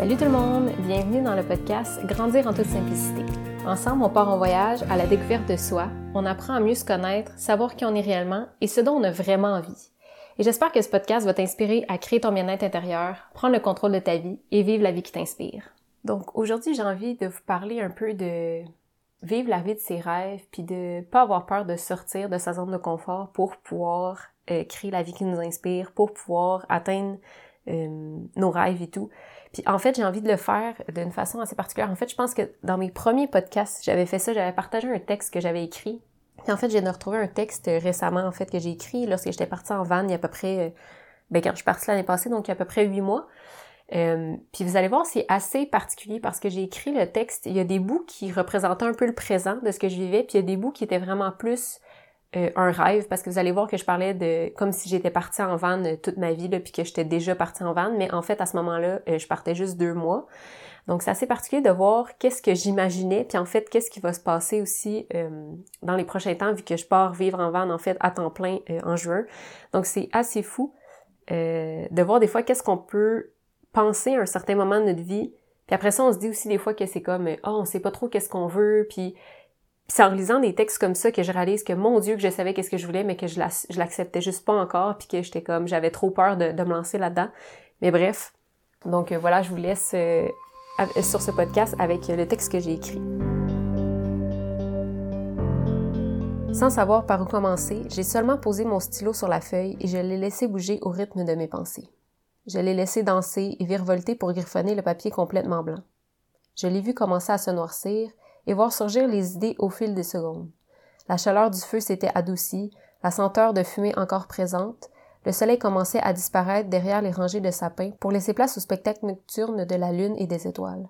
Salut tout le monde, bienvenue dans le podcast Grandir en toute simplicité. Ensemble, on part en voyage à la découverte de soi, on apprend à mieux se connaître, savoir qui on est réellement et ce dont on a vraiment envie. Et j'espère que ce podcast va t'inspirer à créer ton bien-être intérieur, prendre le contrôle de ta vie et vivre la vie qui t'inspire. Donc aujourd'hui, j'ai envie de vous parler un peu de vivre la vie de ses rêves, puis de pas avoir peur de sortir de sa zone de confort pour pouvoir euh, créer la vie qui nous inspire, pour pouvoir atteindre euh, nos rêves et tout. Puis en fait, j'ai envie de le faire d'une façon assez particulière. En fait, je pense que dans mes premiers podcasts, j'avais fait ça, j'avais partagé un texte que j'avais écrit. Puis en fait, j'ai retrouvé un texte récemment, en fait, que j'ai écrit lorsque j'étais partie en van il y a à peu près, euh, ben quand je suis partie l'année passée, donc il y a à peu près huit mois. Euh, puis vous allez voir, c'est assez particulier parce que j'ai écrit le texte, il y a des bouts qui représentaient un peu le présent de ce que je vivais, puis il y a des bouts qui étaient vraiment plus euh, un rêve parce que vous allez voir que je parlais de comme si j'étais partie en van euh, toute ma vie là, que j'étais déjà partie en van, mais en fait à ce moment-là, euh, je partais juste deux mois. Donc c'est assez particulier de voir qu'est-ce que j'imaginais, puis en fait qu'est-ce qui va se passer aussi dans les prochains temps vu que je pars vivre en van en fait à temps plein en juin. Donc c'est assez fou de voir des fois qu'est-ce qu'on peut penser à un certain moment de notre vie. Puis après ça, on se dit aussi des fois que c'est comme, oh, on sait pas trop qu'est-ce qu'on veut, puis c'est en lisant des textes comme ça que je réalise que mon Dieu que je savais qu'est-ce que je voulais, mais que je l'acceptais juste pas encore, puis que j'étais comme j'avais trop peur de, me lancer là-dedans. Mais bref, donc euh, voilà, je vous laisse euh, sur ce podcast avec le texte que j'ai écrit. Sans savoir par où commencer, j'ai seulement posé mon stylo sur la feuille et je l'ai laissé bouger au rythme de mes pensées. Je l'ai laissé danser et virevolter pour griffonner le papier complètement blanc. Je l'ai vu commencer à se noircir et voir surgir les idées au fil des secondes. La chaleur du feu s'était adoucie, la senteur de fumée encore présente, le soleil commençait à disparaître derrière les rangées de sapins pour laisser place au spectacle nocturne de la lune et des étoiles.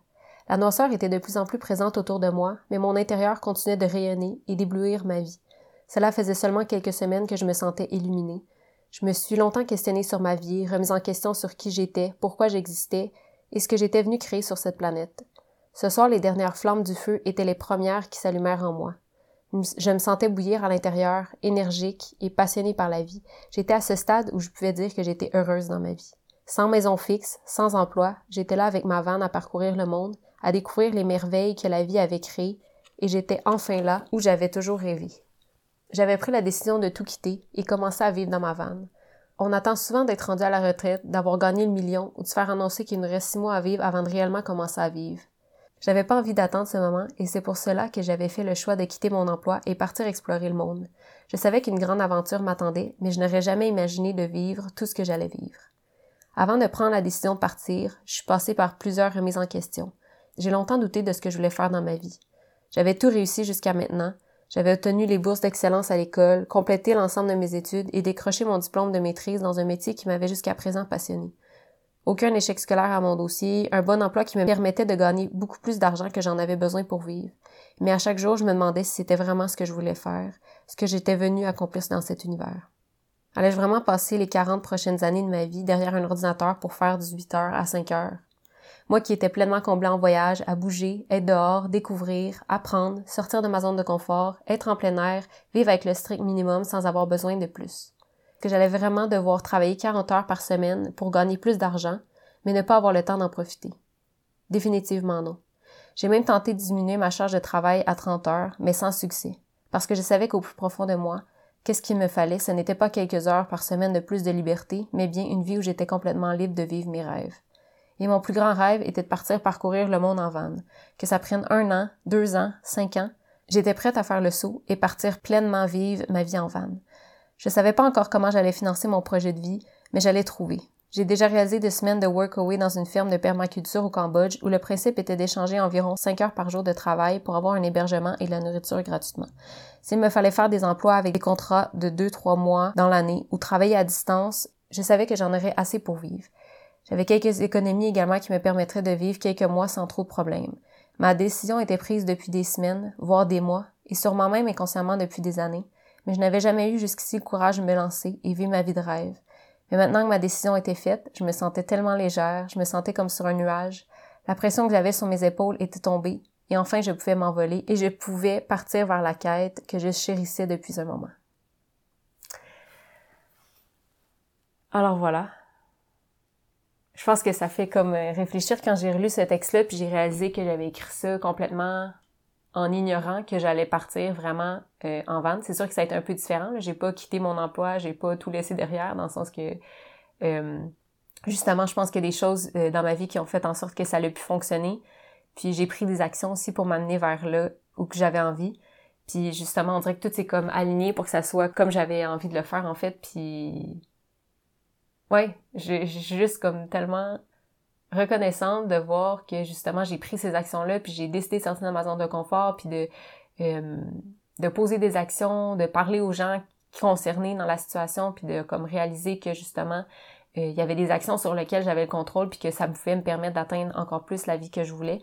La noirceur était de plus en plus présente autour de moi, mais mon intérieur continuait de rayonner et d'éblouir ma vie. Cela faisait seulement quelques semaines que je me sentais illuminée. Je me suis longtemps questionnée sur ma vie, remise en question sur qui j'étais, pourquoi j'existais et ce que j'étais venue créer sur cette planète. Ce soir, les dernières flammes du feu étaient les premières qui s'allumèrent en moi. Je me sentais bouillir à l'intérieur, énergique et passionnée par la vie. J'étais à ce stade où je pouvais dire que j'étais heureuse dans ma vie. Sans maison fixe, sans emploi, j'étais là avec ma vanne à parcourir le monde, à découvrir les merveilles que la vie avait créées, et j'étais enfin là où j'avais toujours rêvé. J'avais pris la décision de tout quitter et commencer à vivre dans ma vanne. On attend souvent d'être rendu à la retraite, d'avoir gagné le million ou de se faire annoncer qu'il nous reste six mois à vivre avant de réellement commencer à vivre. J'avais pas envie d'attendre ce moment et c'est pour cela que j'avais fait le choix de quitter mon emploi et partir explorer le monde. Je savais qu'une grande aventure m'attendait, mais je n'aurais jamais imaginé de vivre tout ce que j'allais vivre. Avant de prendre la décision de partir, je suis passée par plusieurs remises en question. J'ai longtemps douté de ce que je voulais faire dans ma vie. J'avais tout réussi jusqu'à maintenant. J'avais obtenu les bourses d'excellence à l'école, complété l'ensemble de mes études et décroché mon diplôme de maîtrise dans un métier qui m'avait jusqu'à présent passionné aucun échec scolaire à mon dossier, un bon emploi qui me permettait de gagner beaucoup plus d'argent que j'en avais besoin pour vivre. Mais à chaque jour, je me demandais si c'était vraiment ce que je voulais faire, ce que j'étais venue accomplir dans cet univers. Allais-je vraiment passer les 40 prochaines années de ma vie derrière un ordinateur pour faire 18 heures à 5 heures? Moi qui étais pleinement comblée en voyage, à bouger, être dehors, découvrir, apprendre, sortir de ma zone de confort, être en plein air, vivre avec le strict minimum sans avoir besoin de plus que j'allais vraiment devoir travailler 40 heures par semaine pour gagner plus d'argent, mais ne pas avoir le temps d'en profiter. Définitivement non. J'ai même tenté de diminuer ma charge de travail à 30 heures, mais sans succès, parce que je savais qu'au plus profond de moi, qu'est-ce qu'il me fallait, ce n'était pas quelques heures par semaine de plus de liberté, mais bien une vie où j'étais complètement libre de vivre mes rêves. Et mon plus grand rêve était de partir parcourir le monde en van. Que ça prenne un an, deux ans, cinq ans, j'étais prête à faire le saut et partir pleinement vivre ma vie en van. Je savais pas encore comment j'allais financer mon projet de vie, mais j'allais trouver. J'ai déjà réalisé des semaines de workaway dans une ferme de permaculture au Cambodge où le principe était d'échanger environ 5 heures par jour de travail pour avoir un hébergement et de la nourriture gratuitement. S'il me fallait faire des emplois avec des contrats de 2-3 mois dans l'année ou travailler à distance, je savais que j'en aurais assez pour vivre. J'avais quelques économies également qui me permettraient de vivre quelques mois sans trop de problèmes. Ma décision était prise depuis des semaines, voire des mois, et sûrement même inconsciemment depuis des années mais je n'avais jamais eu jusqu'ici le courage de me lancer et vivre ma vie de rêve. Mais maintenant que ma décision était faite, je me sentais tellement légère, je me sentais comme sur un nuage. La pression que j'avais sur mes épaules était tombée, et enfin je pouvais m'envoler et je pouvais partir vers la quête que je chérissais depuis un moment. Alors voilà. je pense que ça fait comme euh, réfléchir quand j'ai relu ce texte-là, puis j'ai réalisé que j'avais écrit ça complètement en ignorant que j'allais partir vraiment euh, en vente. C'est sûr que ça a été un peu différent. J'ai pas quitté mon emploi, j'ai pas tout laissé derrière, dans le sens que euh, justement, je pense qu'il y a des choses dans ma vie qui ont fait en sorte que ça a pu fonctionner. Puis j'ai pris des actions aussi pour m'amener vers là où que j'avais envie. Puis justement, on dirait que tout s'est comme aligné pour que ça soit comme j'avais envie de le faire en fait. Puis ouais, suis juste comme tellement reconnaissante de voir que justement j'ai pris ces actions-là, puis j'ai décidé de sortir de ma zone de confort, puis de, euh, de poser des actions, de parler aux gens concernés dans la situation, puis de comme réaliser que justement euh, il y avait des actions sur lesquelles j'avais le contrôle, puis que ça pouvait me permettre d'atteindre encore plus la vie que je voulais.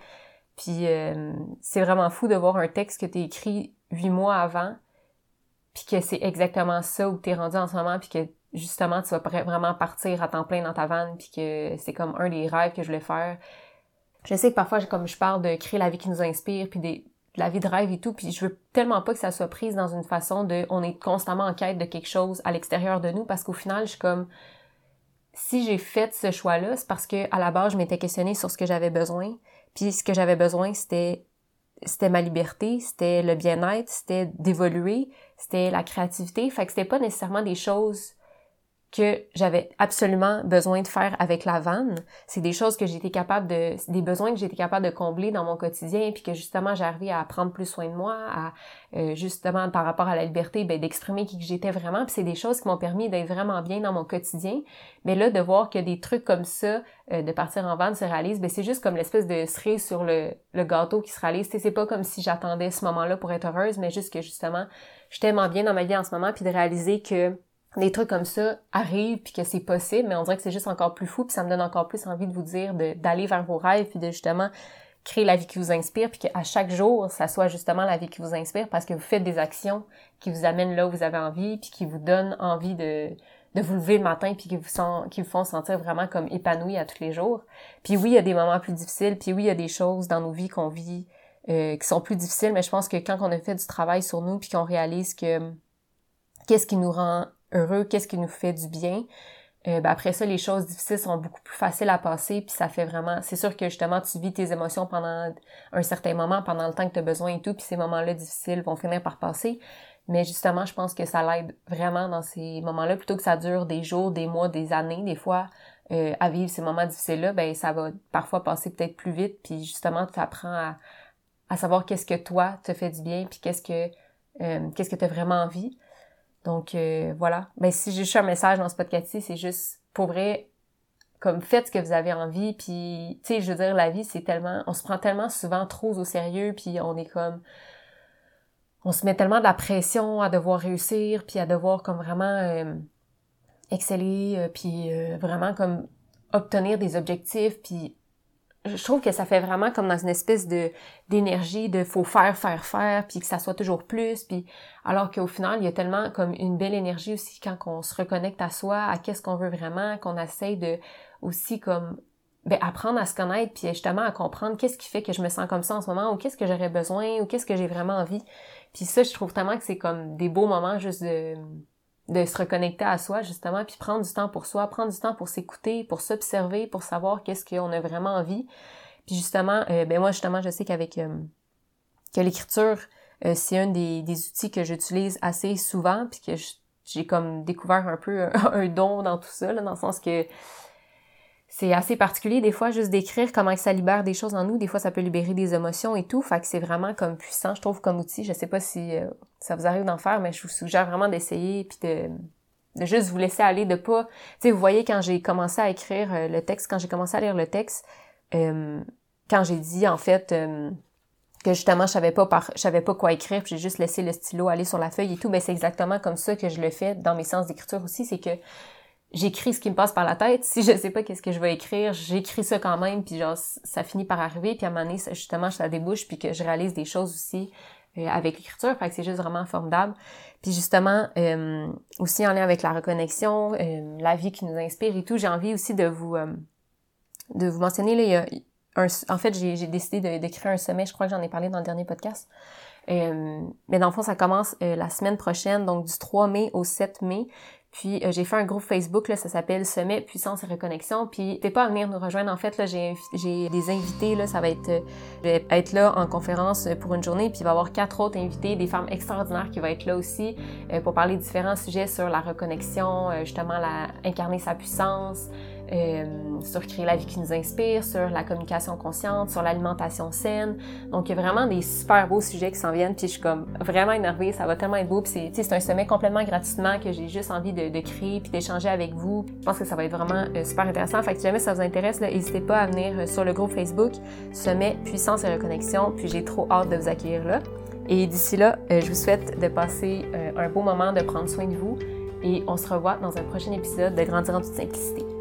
Puis euh, c'est vraiment fou de voir un texte que tu écrit huit mois avant, puis que c'est exactement ça où tu es rendu en ce moment, puis que justement, tu vas vraiment partir à temps plein dans ta vanne, puis que c'est comme un des rêves que je voulais faire. Je sais que parfois, comme je parle de créer la vie qui nous inspire, puis de la vie de rêve et tout, puis je veux tellement pas que ça soit prise dans une façon de on est constamment en quête de quelque chose à l'extérieur de nous, parce qu'au final, je suis comme si j'ai fait ce choix-là, c'est parce que à la base, je m'étais questionnée sur ce que j'avais besoin, puis ce que j'avais besoin, c'était c'était ma liberté, c'était le bien-être, c'était d'évoluer, c'était la créativité. Fait que c'était pas nécessairement des choses que j'avais absolument besoin de faire avec la vanne. C'est des choses que j'étais capable de, des besoins que j'étais capable de combler dans mon quotidien, puis que justement j'arrivais à prendre plus soin de moi, à euh, justement par rapport à la liberté, ben, d'exprimer qui que j'étais vraiment. Puis c'est des choses qui m'ont permis d'être vraiment bien dans mon quotidien. Mais là, de voir que des trucs comme ça, euh, de partir en vanne se réalisent, ben c'est juste comme l'espèce de cerise sur le, le gâteau qui se réalise. C'est pas comme si j'attendais ce moment-là pour être heureuse, mais juste que justement, je bien dans ma vie en ce moment, puis de réaliser que des trucs comme ça arrivent puis que c'est possible, mais on dirait que c'est juste encore plus fou puis ça me donne encore plus envie de vous dire d'aller vers vos rêves puis de justement créer la vie qui vous inspire puis qu'à chaque jour, ça soit justement la vie qui vous inspire parce que vous faites des actions qui vous amènent là où vous avez envie puis qui vous donnent envie de, de vous lever le matin puis qui vous, sent, qui vous font sentir vraiment comme épanoui à tous les jours. Puis oui, il y a des moments plus difficiles, puis oui, il y a des choses dans nos vies qu'on vit euh, qui sont plus difficiles, mais je pense que quand on a fait du travail sur nous puis qu'on réalise que qu'est-ce qui nous rend heureux, qu'est-ce qui nous fait du bien. Euh, ben après ça, les choses difficiles sont beaucoup plus faciles à passer, puis ça fait vraiment... C'est sûr que justement, tu vis tes émotions pendant un certain moment, pendant le temps que tu as besoin et tout, puis ces moments-là difficiles vont finir par passer. Mais justement, je pense que ça l'aide vraiment dans ces moments-là, plutôt que ça dure des jours, des mois, des années, des fois, euh, à vivre ces moments difficiles-là, ben ça va parfois passer peut-être plus vite, puis justement, tu apprends à, savoir qu'est-ce que toi te fait du bien, puis qu'est-ce que euh, qu'est-ce que tu as vraiment envie. Donc euh, voilà. Ben si j'ai juste un message dans ce podcast-ci, c'est juste pour vrai comme faites ce que vous avez envie puis tu sais je veux dire la vie c'est tellement on se prend tellement souvent trop au sérieux puis on est comme on se met tellement de la pression à devoir réussir puis à devoir comme vraiment euh, exceller euh, puis vraiment comme obtenir des objectifs puis je trouve que ça fait vraiment comme dans une espèce de d'énergie de faut faire faire faire puis que ça soit toujours plus puis alors qu'au final il y a tellement comme une belle énergie aussi quand on se reconnecte à soi à qu'est-ce qu'on veut vraiment qu'on essaye de aussi comme ben, apprendre à se connaître puis justement à comprendre qu'est-ce qui fait que je me sens comme ça en ce moment ou qu'est-ce que j'aurais besoin ou qu'est-ce que j'ai vraiment envie. Puis ça je trouve tellement que c'est comme des beaux moments juste de de se reconnecter à soi justement puis prendre du temps pour soi prendre du temps pour s'écouter pour s'observer pour savoir qu'est-ce qu'on a vraiment envie. Puis justement euh, ben moi justement je sais qu'avec euh, que l'écriture euh, c'est un des, des, outils que j'utilise assez souvent puis que j'ai comme découvert un peu un, don dans tout ça là, dans le sens que c'est assez particulier des fois juste d'écrire comment ça libère des choses en nous. Des fois, ça peut libérer des émotions et tout. Fait que c'est vraiment comme puissant, je trouve, comme outil. Je sais pas si euh, ça vous arrive d'en faire, mais je vous suggère vraiment d'essayer puis de, de juste vous laisser aller, de pas... Tu sais, vous voyez, quand j'ai commencé à écrire euh, le texte, quand j'ai commencé à lire le texte, quand j'ai dit, en fait, que justement, je savais pas par, je savais pas quoi écrire, puis j'ai juste laissé le stylo aller sur la feuille et tout, ben c'est exactement comme ça que je le fais dans mes séances d'écriture aussi, c'est que j'écris ce qui me passe par la tête. Si je sais pas qu'est-ce que je vais écrire, j'écris ça quand même, puis genre ça finit par arriver, puis à un moment donné, justement, ça débouche, puis que je réalise des choses aussi euh, avec l'écriture, fait que c'est juste vraiment formidable. Puis justement, euh, aussi en lien avec la reconnexion, euh, la vie qui nous inspire et tout, j'ai envie aussi de vous de vous mentionner là, il y a un, en fait, j'ai décidé d'écrire un sommet, je crois que j'en ai parlé dans le dernier podcast. mais dans le fond, ça commence la semaine prochaine, donc du 3 mai au 7 mai. Puis j'ai fait un groupe Facebook, là, ça s'appelle Sommet Puissance et Reconnexion. Puis n'hésitez pas à venir nous rejoindre. En fait, j'ai, des invités, là, ça va être, je vais être là en conférence pour une journée. Puis il va y avoir quatre autres invités, des femmes extraordinaires qui vont être là aussi pour parler de différents sujets sur la reconnexion, justement, la, incarner sa puissance, euh, sur créer la vie qui nous inspire, sur la communication consciente, sur l'alimentation saine. Donc, il y a vraiment des super beaux sujets qui s'en viennent. Puis, je suis comme vraiment énervée. Ça va tellement être beau. Puis, c'est un sommet complètement gratuitement que j'ai juste envie de, créer puis d'échanger avec vous. Je pense que ça va être vraiment euh, super intéressant. Fait que si jamais ça vous intéresse, n'hésitez pas à venir euh, sur le groupe Facebook Sommet Puissance et Reconnexion. Puis, j'ai trop hâte de vous accueillir là. Et d'ici là, je vous souhaite de passer un beau moment, de prendre soin de vous. Et on se revoit dans un prochain épisode de Grandir en toute simplicité.